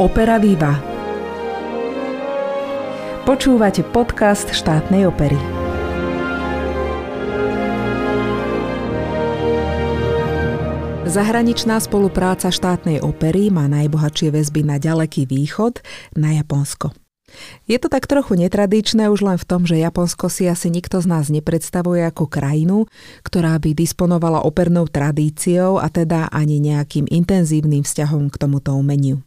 Opera Viva. Počúvate podcast štátnej opery. Zahraničná spolupráca štátnej opery má najbohatšie väzby na ďaleký východ, na Japonsko. Je to tak trochu netradičné už len v tom, že Japonsko si asi nikto z nás nepredstavuje ako krajinu, ktorá by disponovala opernou tradíciou a teda ani nejakým intenzívnym vzťahom k tomuto umeniu.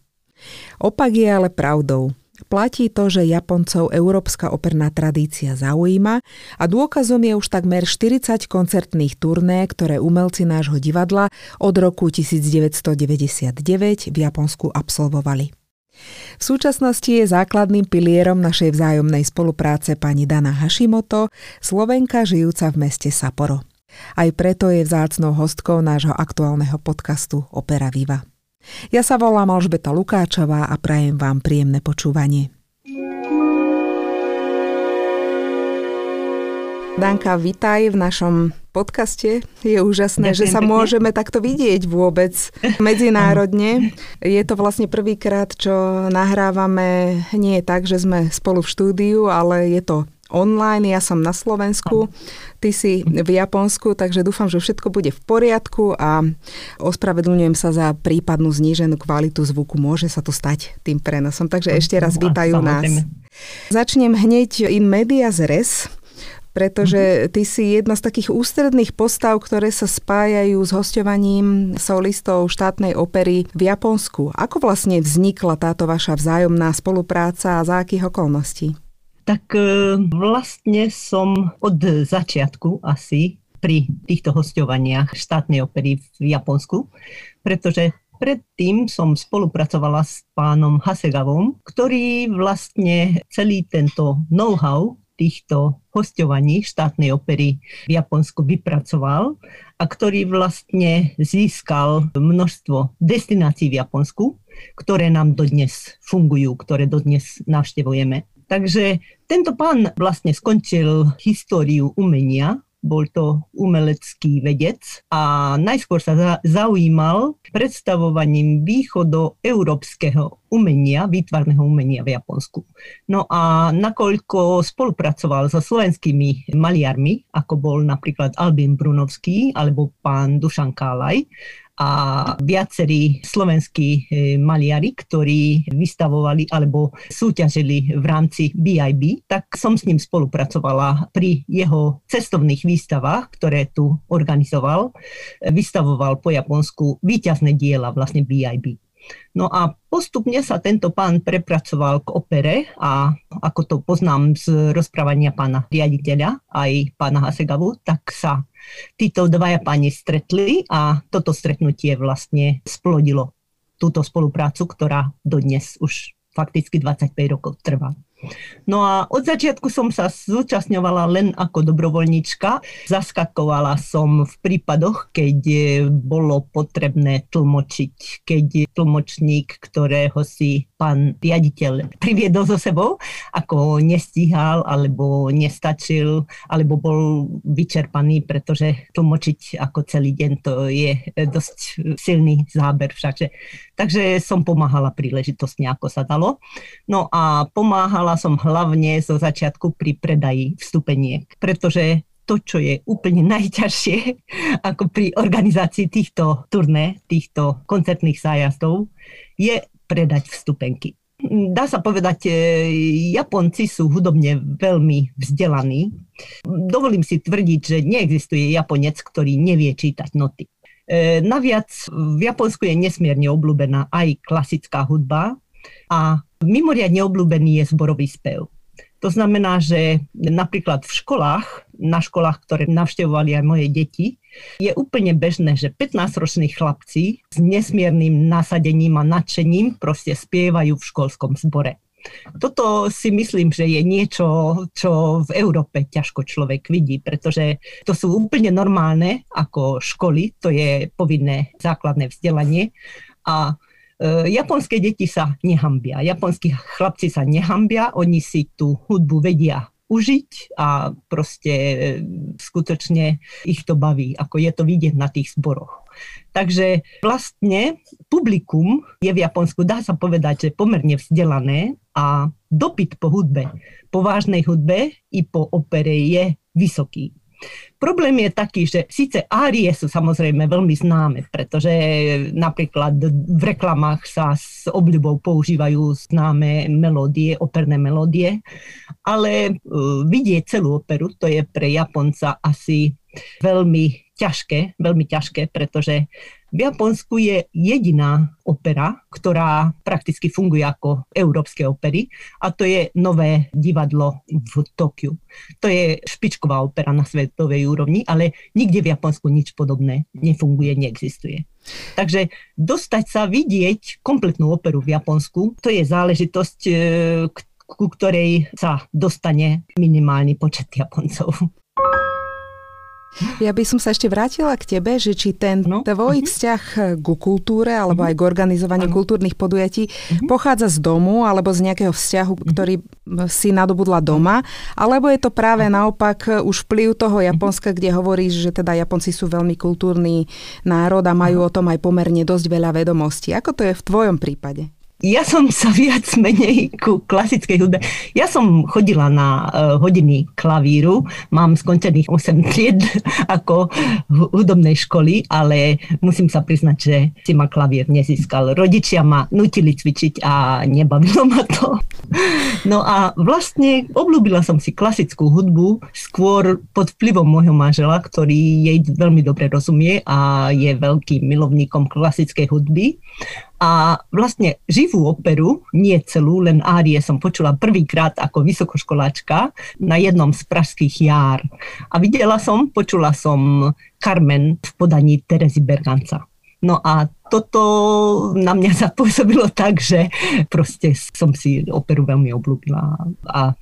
Opak je ale pravdou. Platí to, že Japoncov európska operná tradícia zaujíma a dôkazom je už takmer 40 koncertných turné, ktoré umelci nášho divadla od roku 1999 v Japonsku absolvovali. V súčasnosti je základným pilierom našej vzájomnej spolupráce pani Dana Hashimoto, Slovenka žijúca v meste Sapporo. Aj preto je vzácnou hostkou nášho aktuálneho podcastu Opera Viva. Ja sa volám Alžbeta Lukáčová a prajem vám príjemné počúvanie. Danka, vitaj v našom podcaste. Je úžasné, Ďakujem že sa pekne. môžeme takto vidieť vôbec medzinárodne. Je to vlastne prvýkrát, čo nahrávame nie tak, že sme spolu v štúdiu, ale je to online, ja som na Slovensku, ty si v Japonsku, takže dúfam, že všetko bude v poriadku a ospravedlňujem sa za prípadnú zníženú kvalitu zvuku. Môže sa to stať tým prenosom, takže ešte raz vítajú nás. Začnem hneď in media res pretože ty si jedna z takých ústredných postav, ktoré sa spájajú s hostovaním solistov štátnej opery v Japonsku. Ako vlastne vznikla táto vaša vzájomná spolupráca a za akých okolností? Tak e, vlastne som od začiatku asi pri týchto hostovaniach štátnej opery v Japonsku, pretože predtým som spolupracovala s pánom Hasegavom, ktorý vlastne celý tento know-how týchto hostovaní štátnej opery v Japonsku vypracoval a ktorý vlastne získal množstvo destinácií v Japonsku, ktoré nám dodnes fungujú, ktoré dodnes navštevujeme. Takže tento pán vlastne skončil históriu umenia bol to umelecký vedec a najskôr sa zaujímal predstavovaním východoeurópskeho umenia, výtvarného umenia v Japonsku. No a nakoľko spolupracoval so slovenskými maliarmi, ako bol napríklad Albin Brunovský alebo pán Dušan Kálaj, a viacerí slovenskí e, maliari, ktorí vystavovali alebo súťažili v rámci BIB, tak som s ním spolupracovala pri jeho cestovných výstavách, ktoré tu organizoval. Vystavoval po Japonsku výťazné diela vlastne BIB. No a postupne sa tento pán prepracoval k opere a ako to poznám z rozprávania pána riaditeľa aj pána Hasegavu, tak sa títo dvaja páni stretli a toto stretnutie vlastne splodilo túto spoluprácu, ktorá dodnes už fakticky 25 rokov trvá. No a od začiatku som sa zúčastňovala len ako dobrovoľnička. Zaskakovala som v prípadoch, keď bolo potrebné tlmočiť, keď tlmočník, ktorého si pán riaditeľ priviedol so sebou, ako nestíhal, alebo nestačil, alebo bol vyčerpaný, pretože tlmočiť ako celý deň to je dosť silný záber však. Takže som pomáhala príležitostne, ako sa dalo. No a pomáhala som hlavne zo začiatku pri predaji vstupeniek, pretože to, čo je úplne najťažšie ako pri organizácii týchto turné, týchto koncertných zájazdov, je predať vstupenky. Dá sa povedať, e, Japonci sú hudobne veľmi vzdelaní. Dovolím si tvrdiť, že neexistuje Japonec, ktorý nevie čítať noty. E, naviac v Japonsku je nesmierne obľúbená aj klasická hudba a Mimoriadne obľúbený je zborový spev. To znamená, že napríklad v školách, na školách, ktoré navštevovali aj moje deti, je úplne bežné, že 15-roční chlapci s nesmiernym nasadením a nadšením proste spievajú v školskom zbore. Toto si myslím, že je niečo, čo v Európe ťažko človek vidí, pretože to sú úplne normálne ako školy, to je povinné základné vzdelanie a E, japonské deti sa nehambia, japonskí chlapci sa nehambia, oni si tú hudbu vedia užiť a proste skutočne ich to baví, ako je to vidieť na tých zboroch. Takže vlastne publikum je v Japonsku, dá sa povedať, že pomerne vzdelané a dopyt po hudbe, po vážnej hudbe i po opere je vysoký. Problém je taký, že síce árie sú samozrejme veľmi známe, pretože napríklad v reklamách sa s obľubou používajú známe melódie, operné melódie, ale uh, vidieť celú operu, to je pre Japonca asi veľmi ťažké, veľmi ťažké, pretože v Japonsku je jediná opera, ktorá prakticky funguje ako európske opery a to je nové divadlo v Tokiu. To je špičková opera na svetovej úrovni, ale nikde v Japonsku nič podobné nefunguje, neexistuje. Takže dostať sa vidieť kompletnú operu v Japonsku, to je záležitosť, e, ku ktorej sa dostane minimálny počet Japoncov. Ja by som sa ešte vrátila k tebe, že či ten no. tvoj uh-huh. vzťah ku kultúre alebo uh-huh. aj k organizovaniu uh-huh. kultúrnych podujatí uh-huh. pochádza z domu alebo z nejakého vzťahu, uh-huh. ktorý si nadobudla doma, alebo je to práve uh-huh. naopak už vplyv toho Japonska, kde hovoríš, že teda Japonci sú veľmi kultúrny národ a majú uh-huh. o tom aj pomerne dosť veľa vedomostí. Ako to je v tvojom prípade? Ja som sa viac menej ku klasickej hudbe. Ja som chodila na uh, hodiny klavíru, mám skončených 8 tried ako hudobnej školy, ale musím sa priznať, že si ma klavír nezískal. Rodičia ma nutili cvičiť a nebavilo ma to. No a vlastne obľúbila som si klasickú hudbu skôr pod vplyvom môjho manžela, ktorý jej veľmi dobre rozumie a je veľkým milovníkom klasickej hudby. A vlastne živú operu, nie celú, len árie som počula prvýkrát ako vysokoškoláčka na jednom z pražských jár. A videla som, počula som Carmen v podaní Terezy Berganca. No a toto na mňa zapôsobilo tak, že proste som si operu veľmi obľúbila a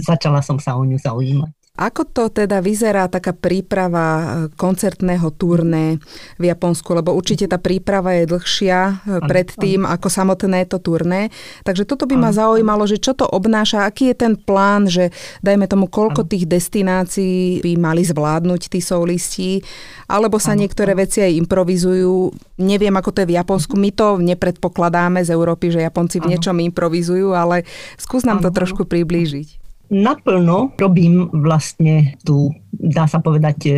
začala som sa o ňu zaujímať. Ako to teda vyzerá taká príprava e, koncertného turné v Japonsku? Lebo určite tá príprava je dlhšia e, pred tým, ako samotné to turné. Takže toto by ma zaujímalo, že čo to obnáša, aký je ten plán, že dajme tomu, koľko tých destinácií by mali zvládnuť tí solisti, alebo sa niektoré veci aj improvizujú. Neviem, ako to je v Japonsku. My to nepredpokladáme z Európy, že Japonci v niečom improvizujú, ale skús nám to trošku priblížiť naplno robím vlastne tú, dá sa povedať, e,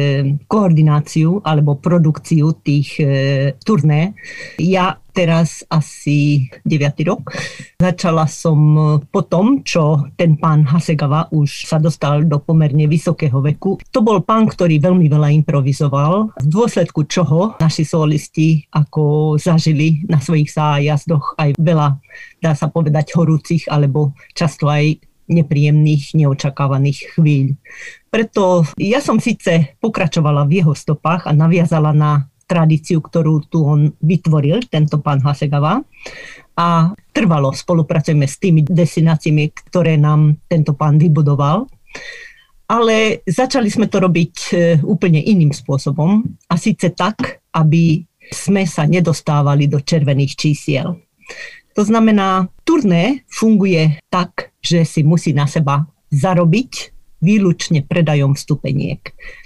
koordináciu alebo produkciu tých e, turné. Ja teraz asi 9. rok. Začala som po tom, čo ten pán Hasegawa už sa dostal do pomerne vysokého veku. To bol pán, ktorý veľmi veľa improvizoval, v dôsledku čoho naši solisti ako zažili na svojich zájazdoch aj veľa, dá sa povedať, horúcich alebo často aj nepríjemných, neočakávaných chvíľ. Preto ja som síce pokračovala v jeho stopách a naviazala na tradíciu, ktorú tu on vytvoril, tento pán Hasegawa. A trvalo spolupracujeme s tými destináciami, ktoré nám tento pán vybudoval. Ale začali sme to robiť e, úplne iným spôsobom. A síce tak, aby sme sa nedostávali do červených čísiel. To znamená, turné funguje tak, že si musí na seba zarobiť výlučne predajom vstupeniek.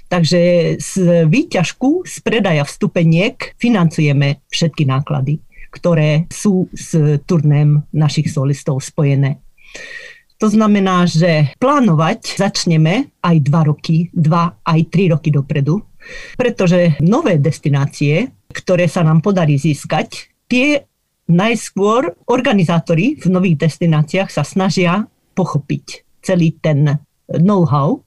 Takže z výťažku z predaja vstupeniek financujeme všetky náklady, ktoré sú s turném našich solistov spojené. To znamená, že plánovať začneme aj dva roky, dva aj tri roky dopredu, pretože nové destinácie, ktoré sa nám podarí získať, tie najskôr organizátori v nových destináciách sa snažia pochopiť celý ten know-how,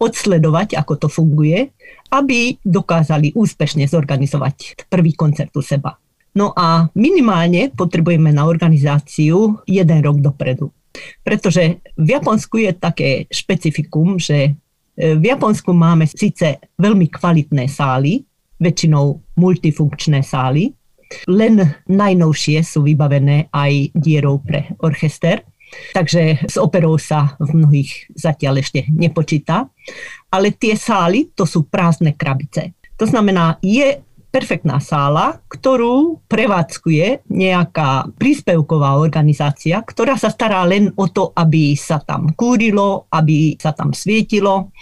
odsledovať, ako to funguje, aby dokázali úspešne zorganizovať prvý koncert u seba. No a minimálne potrebujeme na organizáciu jeden rok dopredu. Pretože v Japonsku je také špecifikum, že e, v Japonsku máme síce veľmi kvalitné sály, väčšinou multifunkčné sály, len najnovšie sú vybavené aj dierou pre orchester, takže s operou sa v mnohých zatiaľ ešte nepočíta. Ale tie sály, to sú prázdne krabice. To znamená, je perfektná sála, ktorú prevádzkuje nejaká príspevková organizácia, ktorá sa stará len o to, aby sa tam kúrilo, aby sa tam svietilo.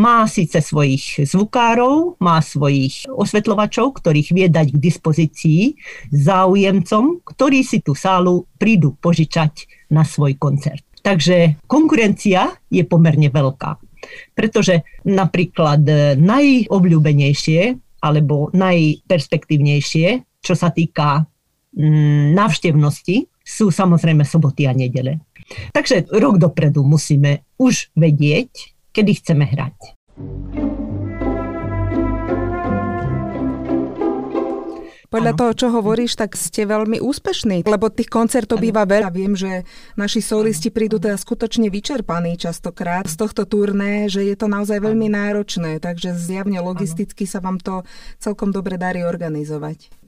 Má síce svojich zvukárov, má svojich osvetľovačov, ktorých vie dať k dispozícii záujemcom, ktorí si tú sálu prídu požičať na svoj koncert. Takže konkurencia je pomerne veľká. Pretože napríklad najobľúbenejšie alebo najperspektívnejšie, čo sa týka mm, návštevnosti, sú samozrejme soboty a nedele. Takže rok dopredu musíme už vedieť, kedy chceme hrať. Podľa ano. toho, čo hovoríš, tak ste veľmi úspešní, lebo tých koncertov ano. býva veľa. Viem, že naši solisti prídu teda skutočne vyčerpaní častokrát z tohto turné, že je to naozaj veľmi náročné, takže zjavne logisticky ano. sa vám to celkom dobre darí organizovať.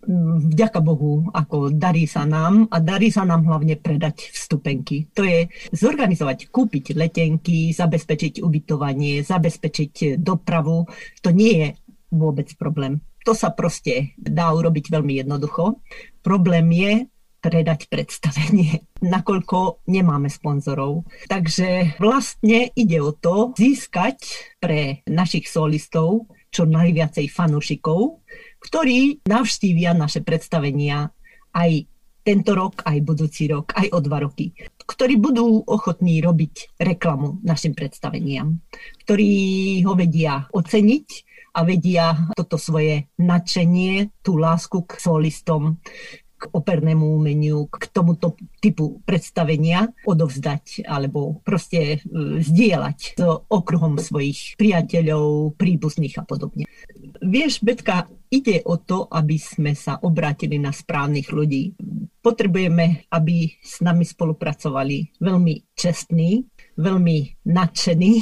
Vďaka Bohu, ako darí sa nám a darí sa nám hlavne predať vstupenky. To je zorganizovať, kúpiť letenky, zabezpečiť ubytovanie, zabezpečiť dopravu. To nie je vôbec problém to sa proste dá urobiť veľmi jednoducho. Problém je predať predstavenie, nakoľko nemáme sponzorov. Takže vlastne ide o to získať pre našich solistov čo najviacej fanúšikov, ktorí navštívia naše predstavenia aj tento rok, aj budúci rok, aj o dva roky, ktorí budú ochotní robiť reklamu našim predstaveniam, ktorí ho vedia oceniť a vedia toto svoje nadšenie, tú lásku k solistom, k opernému umeniu, k tomuto typu predstavenia odovzdať alebo proste e, zdieľať s okruhom svojich priateľov, príbuzných a podobne. Vieš, Betka, ide o to, aby sme sa obrátili na správnych ľudí. Potrebujeme, aby s nami spolupracovali veľmi čestní, veľmi nadšení,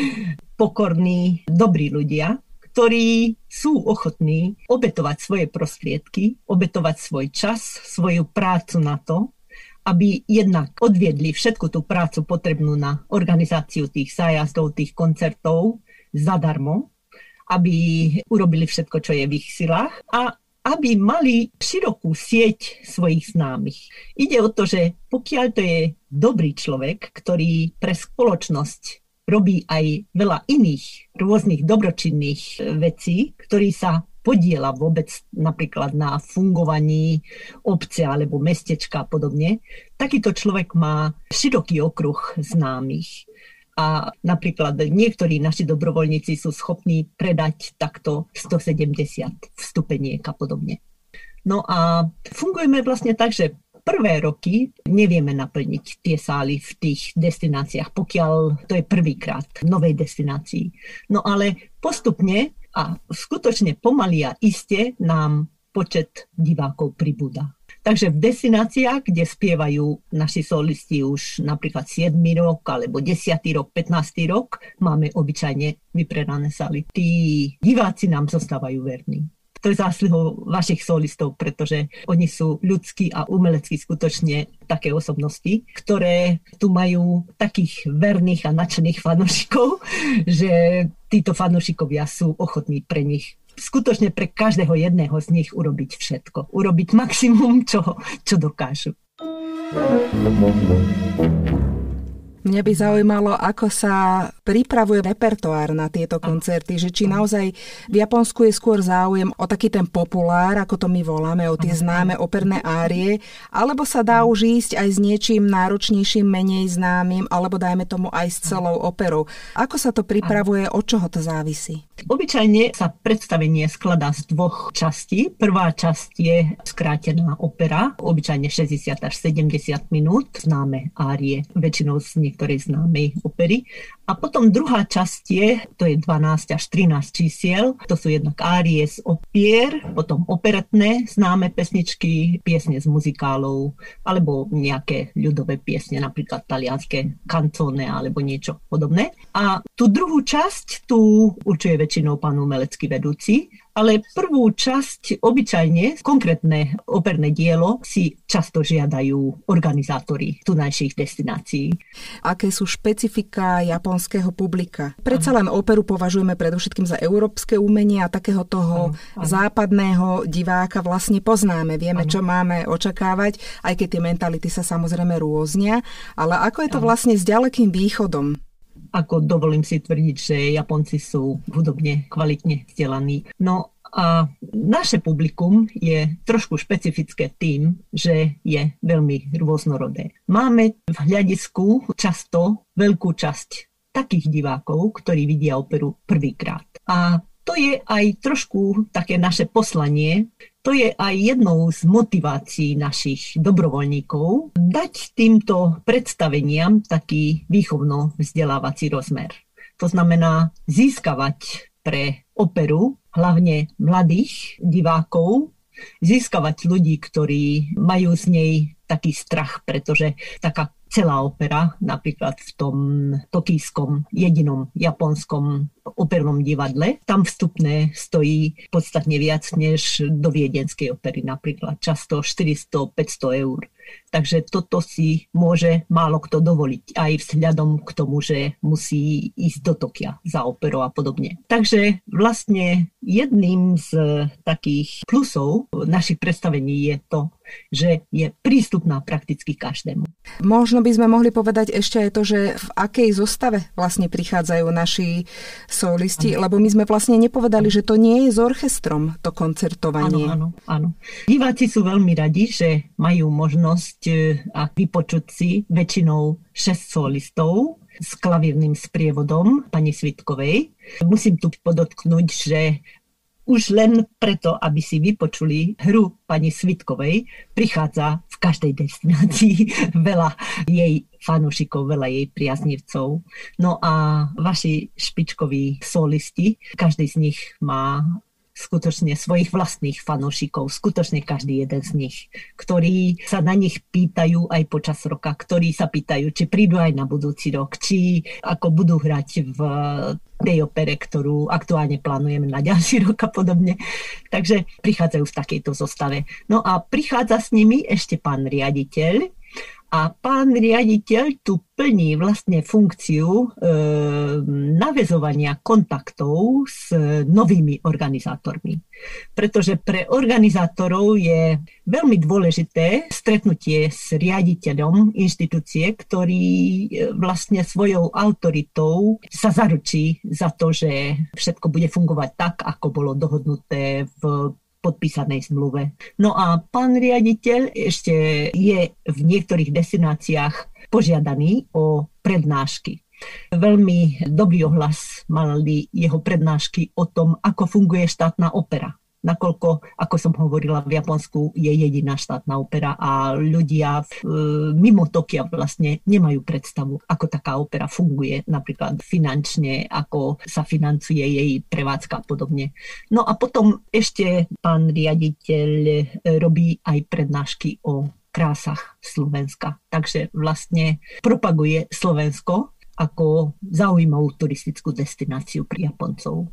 pokorní, dobrí ľudia, ktorí sú ochotní obetovať svoje prostriedky, obetovať svoj čas, svoju prácu na to, aby jednak odviedli všetku tú prácu potrebnú na organizáciu tých zájazdov, tých koncertov zadarmo, aby urobili všetko, čo je v ich silách a aby mali širokú sieť svojich známych. Ide o to, že pokiaľ to je dobrý človek, ktorý pre spoločnosť robí aj veľa iných rôznych dobročinných e, vecí, ktorý sa podiela vôbec napríklad na fungovaní obce alebo mestečka a podobne, takýto človek má široký okruh známych. A napríklad niektorí naši dobrovoľníci sú schopní predať takto 170 vstupeniek a podobne. No a fungujeme vlastne tak, že prvé roky nevieme naplniť tie sály v tých destináciách, pokiaľ to je prvýkrát v novej destinácii. No ale postupne a skutočne pomaly a iste nám počet divákov pribúda. Takže v destináciách, kde spievajú naši solisti už napríklad 7. rok, alebo 10. rok, 15. rok, máme obyčajne vypredané sály. Tí diváci nám zostávajú verní to je zásluhou vašich solistov, pretože oni sú ľudskí a umeleckí skutočne také osobnosti, ktoré tu majú takých verných a nadšených fanúšikov, že títo fanúšikovia sú ochotní pre nich skutočne pre každého jedného z nich urobiť všetko. Urobiť maximum, čo, čo dokážu. Mňa by zaujímalo, ako sa pripravuje repertoár na tieto koncerty, že či naozaj v Japonsku je skôr záujem o taký ten populár, ako to my voláme, o tie známe operné árie, alebo sa dá už ísť aj s niečím náročnejším, menej známym, alebo dajme tomu aj s celou operou. Ako sa to pripravuje, od čoho to závisí? Obyčajne sa predstavenie skladá z dvoch častí. Prvá časť je skrátená opera, obyčajne 60 až 70 minút, známe árie, väčšinou z niektorej známej opery. A potom druhá časť je, to je 12 až 13 čísiel, to sú jednak árie z opier, potom operetné známe pesničky, piesne z muzikálov, alebo nejaké ľudové piesne, napríklad talianské kancóne alebo niečo podobné. A tú druhú časť tu určuje väčšinou pán umelecký vedúci ale prvú časť, obyčajne, konkrétne operné dielo si často žiadajú organizátori tunajších destinácií. Aké sú špecifika japonského publika? Predsa len operu považujeme predovšetkým za európske umenie a takého toho ano, ano. západného diváka vlastne poznáme. Vieme, ano. čo máme očakávať, aj keď tie mentality sa samozrejme rôznia. Ale ako je to ano. vlastne s ďalekým východom? Ako dovolím si tvrdiť, že Japonci sú hudobne kvalitne vzdelaní. No a naše publikum je trošku špecifické tým, že je veľmi rôznorodé. Máme v hľadisku často veľkú časť takých divákov, ktorí vidia operu prvýkrát. A to je aj trošku také naše poslanie, to je aj jednou z motivácií našich dobrovoľníkov dať týmto predstaveniam taký výchovno-vzdelávací rozmer. To znamená získavať pre operu hlavne mladých divákov, získavať ľudí, ktorí majú z nej taký strach, pretože taká celá opera, napríklad v tom tokijskom jedinom japonskom opernom divadle. Tam vstupné stojí podstatne viac než do viedenskej opery napríklad. Často 400-500 eur. Takže toto si môže málo kto dovoliť, aj vzhľadom k tomu, že musí ísť do Tokia za operou a podobne. Takže vlastne jedným z takých plusov našich predstavení je to, že je prístupná prakticky každému. Možno by sme mohli povedať ešte aj to, že v akej zostave vlastne prichádzajú naši solisti, ano. lebo my sme vlastne nepovedali, že to nie je s orchestrom, to koncertovanie. Áno, áno, áno. Diváci sú veľmi radi, že majú možnosť e, a vypočuť si väčšinou 6 solistov s klavírnym sprievodom pani Svitkovej. Musím tu podotknúť, že už len preto, aby si vypočuli hru pani Svitkovej, prichádza v každej destinácii veľa jej fanúšikov, veľa jej priaznivcov. No a vaši špičkoví solisti, každý z nich má skutočne svojich vlastných fanúšikov, skutočne každý jeden z nich, ktorí sa na nich pýtajú aj počas roka, ktorí sa pýtajú, či prídu aj na budúci rok, či ako budú hrať v tej opere, ktorú aktuálne plánujeme na ďalší rok a podobne. Takže prichádzajú v takejto zostave. No a prichádza s nimi ešte pán riaditeľ, a pán riaditeľ tu plní vlastne funkciu e, navezovania kontaktov s novými organizátormi. Pretože pre organizátorov je veľmi dôležité stretnutie s riaditeľom inštitúcie, ktorý e, vlastne svojou autoritou sa zaručí za to, že všetko bude fungovať tak, ako bolo dohodnuté v podpísanej zmluve. No a pán riaditeľ ešte je v niektorých destináciách požiadaný o prednášky. Veľmi dobrý ohlas mali jeho prednášky o tom, ako funguje štátna opera nakoľko, ako som hovorila, v Japonsku je jediná štátna opera a ľudia v, e, mimo Tokia vlastne nemajú predstavu, ako taká opera funguje, napríklad finančne, ako sa financuje jej prevádzka a podobne. No a potom ešte pán riaditeľ e, robí aj prednášky o krásach Slovenska. Takže vlastne propaguje Slovensko ako zaujímavú turistickú destináciu pri Japoncov.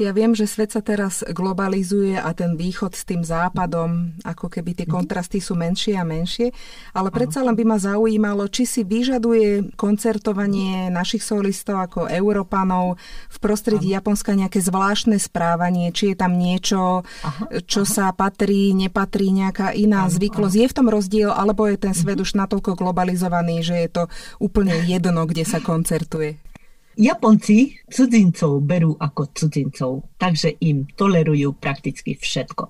Ja viem, že svet sa teraz globalizuje a ten východ s tým západom, ako keby tie mhm. kontrasty sú menšie a menšie, ale predsa len by ma zaujímalo, či si vyžaduje koncertovanie našich solistov ako Európanov v prostredí Aha. Japonska nejaké zvláštne správanie, či je tam niečo, Aha. čo Aha. sa patrí, nepatrí, nejaká iná Aha. zvyklosť. Je v tom rozdiel, alebo je ten svet mhm. už natoľko globalizovaný, že je to úplne jedno, kde sa koncertuje? Japonci cudzincov berú ako cudzincov, takže im tolerujú prakticky všetko.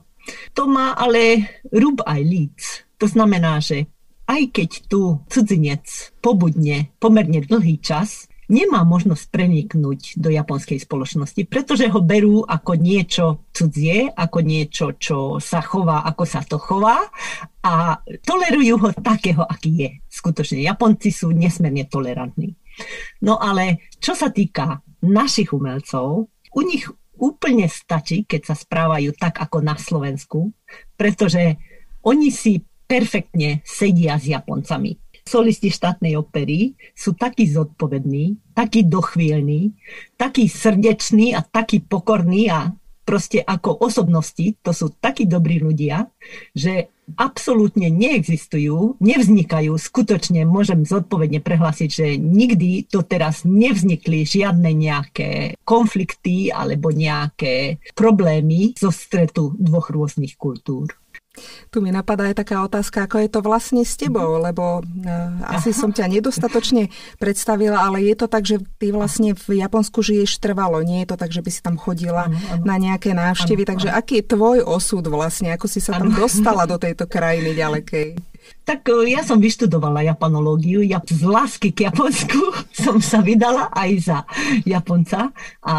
To má ale rub aj líc. To znamená, že aj keď tu cudzinec pobudne pomerne dlhý čas, nemá možnosť preniknúť do japonskej spoločnosti, pretože ho berú ako niečo cudzie, ako niečo, čo sa chová, ako sa to chová a tolerujú ho takého, aký je. Skutočne, Japonci sú nesmierne tolerantní. No ale čo sa týka našich umelcov, u nich úplne stačí, keď sa správajú tak ako na Slovensku, pretože oni si perfektne sedia s Japoncami. solisti štátnej opery sú takí zodpovední, takí dochvíľní, takí srdečný a takí pokorní a proste ako osobnosti, to sú takí dobrí ľudia, že absolútne neexistujú, nevznikajú, skutočne môžem zodpovedne prehlásiť, že nikdy doteraz nevznikli žiadne nejaké konflikty alebo nejaké problémy zo stretu dvoch rôznych kultúr. Tu mi napadá aj taká otázka, ako je to vlastne s tebou, mhm. lebo uh, asi som ťa nedostatočne predstavila, ale je to tak, že ty vlastne v Japonsku žiješ trvalo, nie je to tak, že by si tam chodila ano, ano. na nejaké návštevy, ano, takže ano. aký je tvoj osud vlastne, ako si sa tam dostala do tejto krajiny ďalekej? Tak e, ja som vyštudovala japanológiu. Ja z lásky k Japonsku som sa vydala aj za Japonca a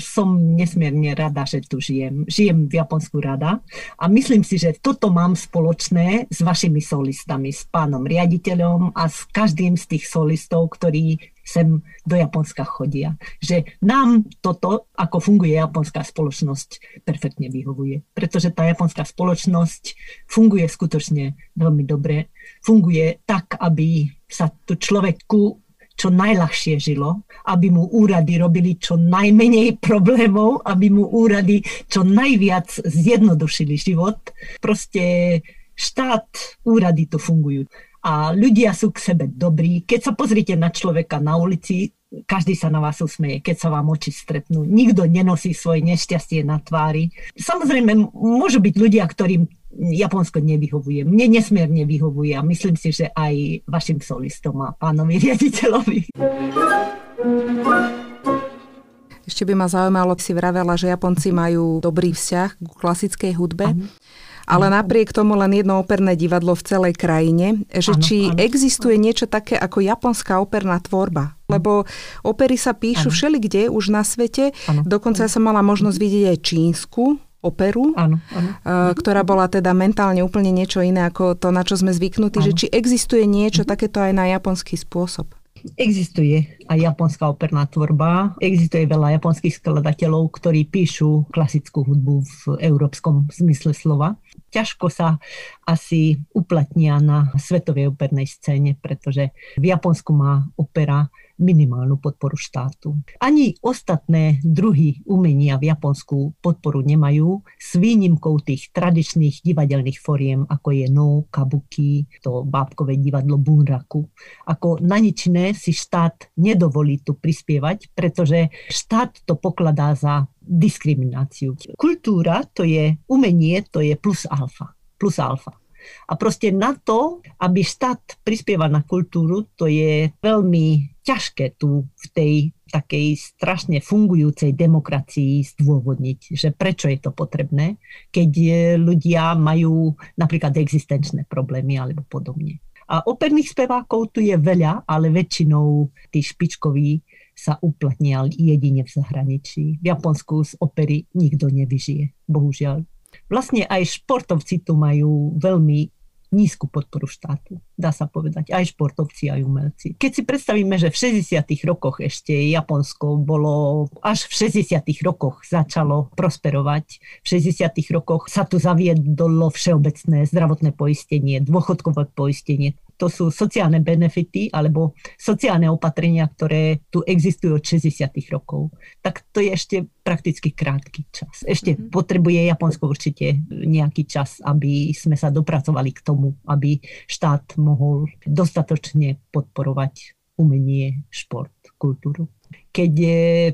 som nesmierne rada, že tu žijem. Žijem v Japonsku rada a myslím si, že toto mám spoločné s vašimi solistami, s pánom riaditeľom a s každým z tých solistov, ktorí sem do Japonska chodia. Že nám toto, ako funguje japonská spoločnosť, perfektne vyhovuje. Pretože tá japonská spoločnosť funguje skutočne veľmi dobre. Funguje tak, aby sa tu človeku čo najľahšie žilo, aby mu úrady robili čo najmenej problémov, aby mu úrady čo najviac zjednodušili život. Proste štát, úrady tu fungujú a ľudia sú k sebe dobrí. Keď sa pozrite na človeka na ulici, každý sa na vás usmeje, keď sa vám oči stretnú. Nikto nenosí svoje nešťastie na tvári. Samozrejme, môžu byť ľudia, ktorým Japonsko nevyhovuje. Mne nesmierne vyhovuje a myslím si, že aj vašim solistom a pánovi riaditeľovi. Ešte by ma zaujímalo, si vravela, že Japonci majú dobrý vzťah k klasickej hudbe. Ano ale napriek tomu len jedno operné divadlo v celej krajine, že ano, či ano. existuje niečo také ako japonská operná tvorba. Lebo opery sa píšu všeli kde už na svete. Ano. Dokonca ja som mala možnosť vidieť aj čínsku operu, ano, ano. ktorá bola teda mentálne úplne niečo iné ako to, na čo sme zvyknutí. Ano. Že či existuje niečo mhm. takéto aj na japonský spôsob. Existuje aj japonská operná tvorba, existuje veľa japonských skladateľov, ktorí píšu klasickú hudbu v európskom zmysle slova. Ťažko sa asi uplatnia na svetovej opernej scéne, pretože v Japonsku má opera minimálnu podporu štátu. Ani ostatné druhy umenia v Japonsku podporu nemajú, s výnimkou tých tradičných divadelných foriem, ako je no, kabuki, to bábkové divadlo bunraku. Ako na ničné si štát nedovolí tu prispievať, pretože štát to pokladá za diskrimináciu. Kultúra to je umenie, to je plus alfa. Plus alfa. A proste na to, aby štát prispieval na kultúru, to je veľmi ťažké tu v tej takej strašne fungujúcej demokracii zdôvodniť, že prečo je to potrebné, keď ľudia majú napríklad existenčné problémy alebo podobne. A operných spevákov tu je veľa, ale väčšinou tí špičkoví sa uplatnia jedine v zahraničí. V Japonsku z opery nikto nevyžije, bohužiaľ. Vlastne aj športovci tu majú veľmi nízku podporu štátu, dá sa povedať, aj športovci, aj umelci. Keď si predstavíme, že v 60. rokoch ešte Japonsko bolo, až v 60. rokoch začalo prosperovať, v 60. rokoch sa tu zaviedlo všeobecné zdravotné poistenie, dôchodkové poistenie, to sú sociálne benefity alebo sociálne opatrenia, ktoré tu existujú od 60. rokov. Tak to je ešte prakticky krátky čas. Ešte mm-hmm. potrebuje Japonsko určite nejaký čas, aby sme sa dopracovali k tomu, aby štát mohol dostatočne podporovať umenie, šport, kultúru keď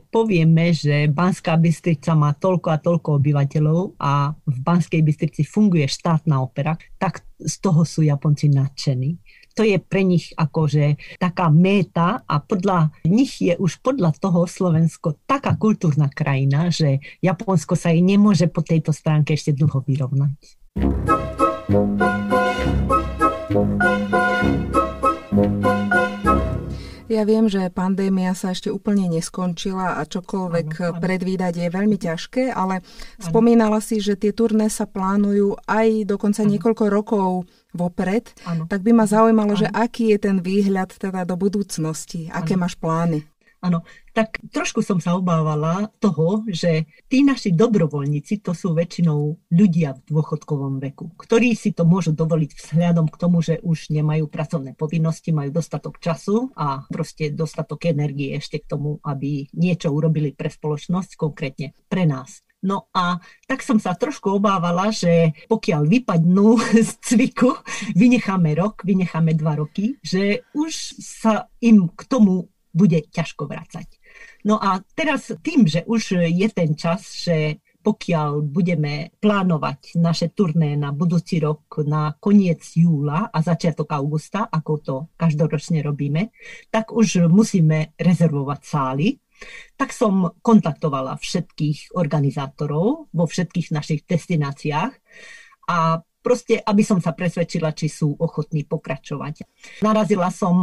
povieme, že Banská Bystrica má toľko a toľko obyvateľov a v Banskej Bystrici funguje štátna opera, tak z toho sú Japonci nadšení to je pre nich akože taká méta a podľa nich je už podľa toho Slovensko taká kultúrna krajina, že Japonsko sa jej nemôže po tejto stránke ešte dlho vyrovnať. Ja viem, že pandémia sa ešte úplne neskončila a čokoľvek ano, ano. predvídať je veľmi ťažké, ale ano. spomínala si, že tie turné sa plánujú aj dokonca ano. niekoľko rokov vopred. Ano. Tak by ma zaujímalo, ano. že aký je ten výhľad teda do budúcnosti, ano. aké máš plány? Áno, tak trošku som sa obávala toho, že tí naši dobrovoľníci, to sú väčšinou ľudia v dôchodkovom veku, ktorí si to môžu dovoliť vzhľadom k tomu, že už nemajú pracovné povinnosti, majú dostatok času a proste dostatok energie ešte k tomu, aby niečo urobili pre spoločnosť, konkrétne pre nás. No a tak som sa trošku obávala, že pokiaľ vypadnú z cviku, vynecháme rok, vynecháme dva roky, že už sa im k tomu bude ťažko vrácať. No a teraz tým, že už je ten čas, že pokiaľ budeme plánovať naše turné na budúci rok na koniec júla a začiatok augusta, ako to každoročne robíme, tak už musíme rezervovať sály. Tak som kontaktovala všetkých organizátorov vo všetkých našich destináciách a proste, aby som sa presvedčila, či sú ochotní pokračovať. Narazila som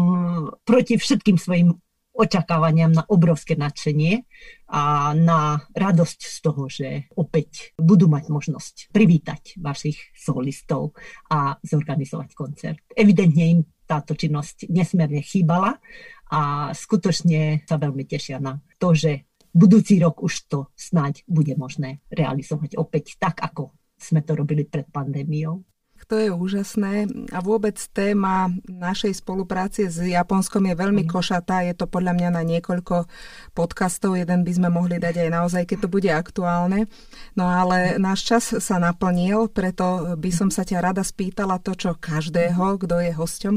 proti všetkým svojim očakávaniam na obrovské nadšenie a na radosť z toho, že opäť budú mať možnosť privítať vašich solistov a zorganizovať koncert. Evidentne im táto činnosť nesmierne chýbala a skutočne sa veľmi tešia na to, že budúci rok už to snáď bude možné realizovať opäť tak, ako sme to robili pred pandémiou. To je úžasné a vôbec téma našej spolupráce s Japonskom je veľmi košatá. Je to podľa mňa na niekoľko podcastov. Jeden by sme mohli dať aj naozaj, keď to bude aktuálne. No ale náš čas sa naplnil, preto by som sa ťa rada spýtala to, čo každého, kto je hosťom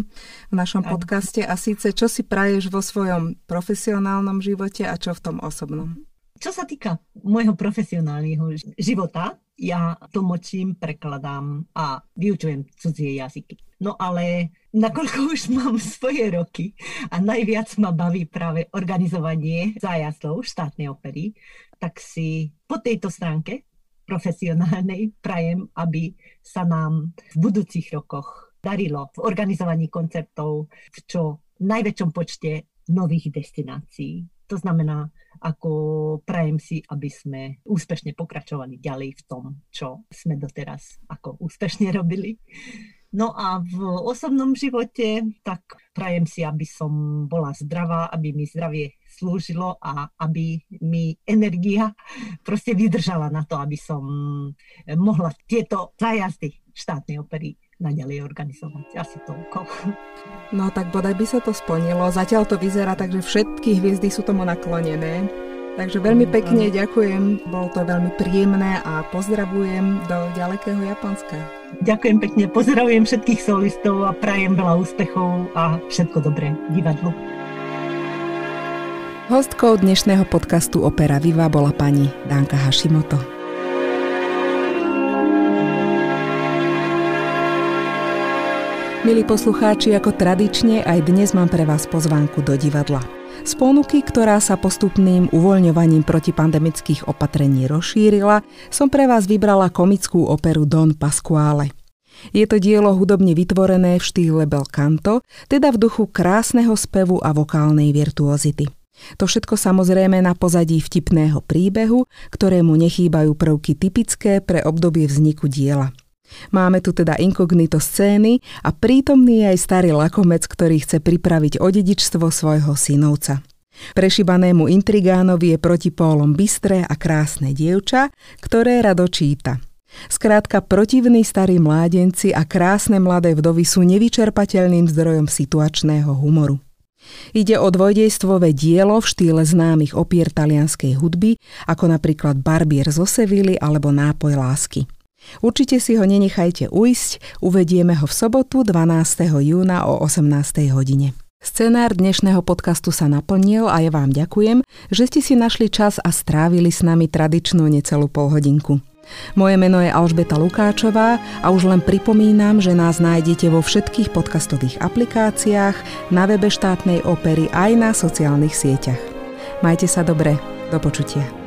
v našom podcaste a síce, čo si praješ vo svojom profesionálnom živote a čo v tom osobnom. Čo sa týka môjho profesionálneho života, ja tlmočím, prekladám a vyučujem cudzie jazyky. No ale nakoľko už mám svoje roky a najviac ma baví práve organizovanie zájazdov štátnej opery, tak si po tejto stránke profesionálnej prajem, aby sa nám v budúcich rokoch darilo v organizovaní koncertov v čo najväčšom počte nových destinácií. To znamená ako prajem si, aby sme úspešne pokračovali ďalej v tom, čo sme doteraz ako úspešne robili. No a v osobnom živote, tak prajem si, aby som bola zdravá, aby mi zdravie slúžilo a aby mi energia proste vydržala na to, aby som mohla tieto zájazdy štátnej opery naďalej organizovať. Asi toľko. No tak bodaj by sa to splnilo. Zatiaľ to vyzerá tak, že všetky hviezdy sú tomu naklonené. Takže veľmi pekne ďakujem, bolo to veľmi príjemné a pozdravujem do ďalekého Japonska. Ďakujem pekne, pozdravujem všetkých solistov a prajem veľa úspechov a všetko dobré divadlu. Hostkou dnešného podcastu Opera Viva bola pani Danka Hashimoto. Milí poslucháči, ako tradične aj dnes mám pre vás pozvánku do divadla. Z ponuky, ktorá sa postupným uvoľňovaním protipandemických opatrení rozšírila, som pre vás vybrala komickú operu Don Pasquale. Je to dielo hudobne vytvorené v štýle bel canto, teda v duchu krásneho spevu a vokálnej virtuozity. To všetko samozrejme na pozadí vtipného príbehu, ktorému nechýbajú prvky typické pre obdobie vzniku diela – Máme tu teda inkognito scény a prítomný je aj starý lakomec, ktorý chce pripraviť o dedičstvo svojho synovca. Prešibanému intrigánovi je proti pólom bystré a krásne dievča, ktoré rado číta. Skrátka, protivní starí mládenci a krásne mladé vdovy sú nevyčerpateľným zdrojom situačného humoru. Ide o dvojdejstvové dielo v štýle známych opier talianskej hudby, ako napríklad Barbier zo Sevilly alebo Nápoj lásky. Určite si ho nenechajte ujsť, uvedieme ho v sobotu 12. júna o 18. hodine. Scenár dnešného podcastu sa naplnil a ja vám ďakujem, že ste si našli čas a strávili s nami tradičnú necelú polhodinku. Moje meno je Alžbeta Lukáčová a už len pripomínam, že nás nájdete vo všetkých podcastových aplikáciách, na webe štátnej opery aj na sociálnych sieťach. Majte sa dobre, do počutia.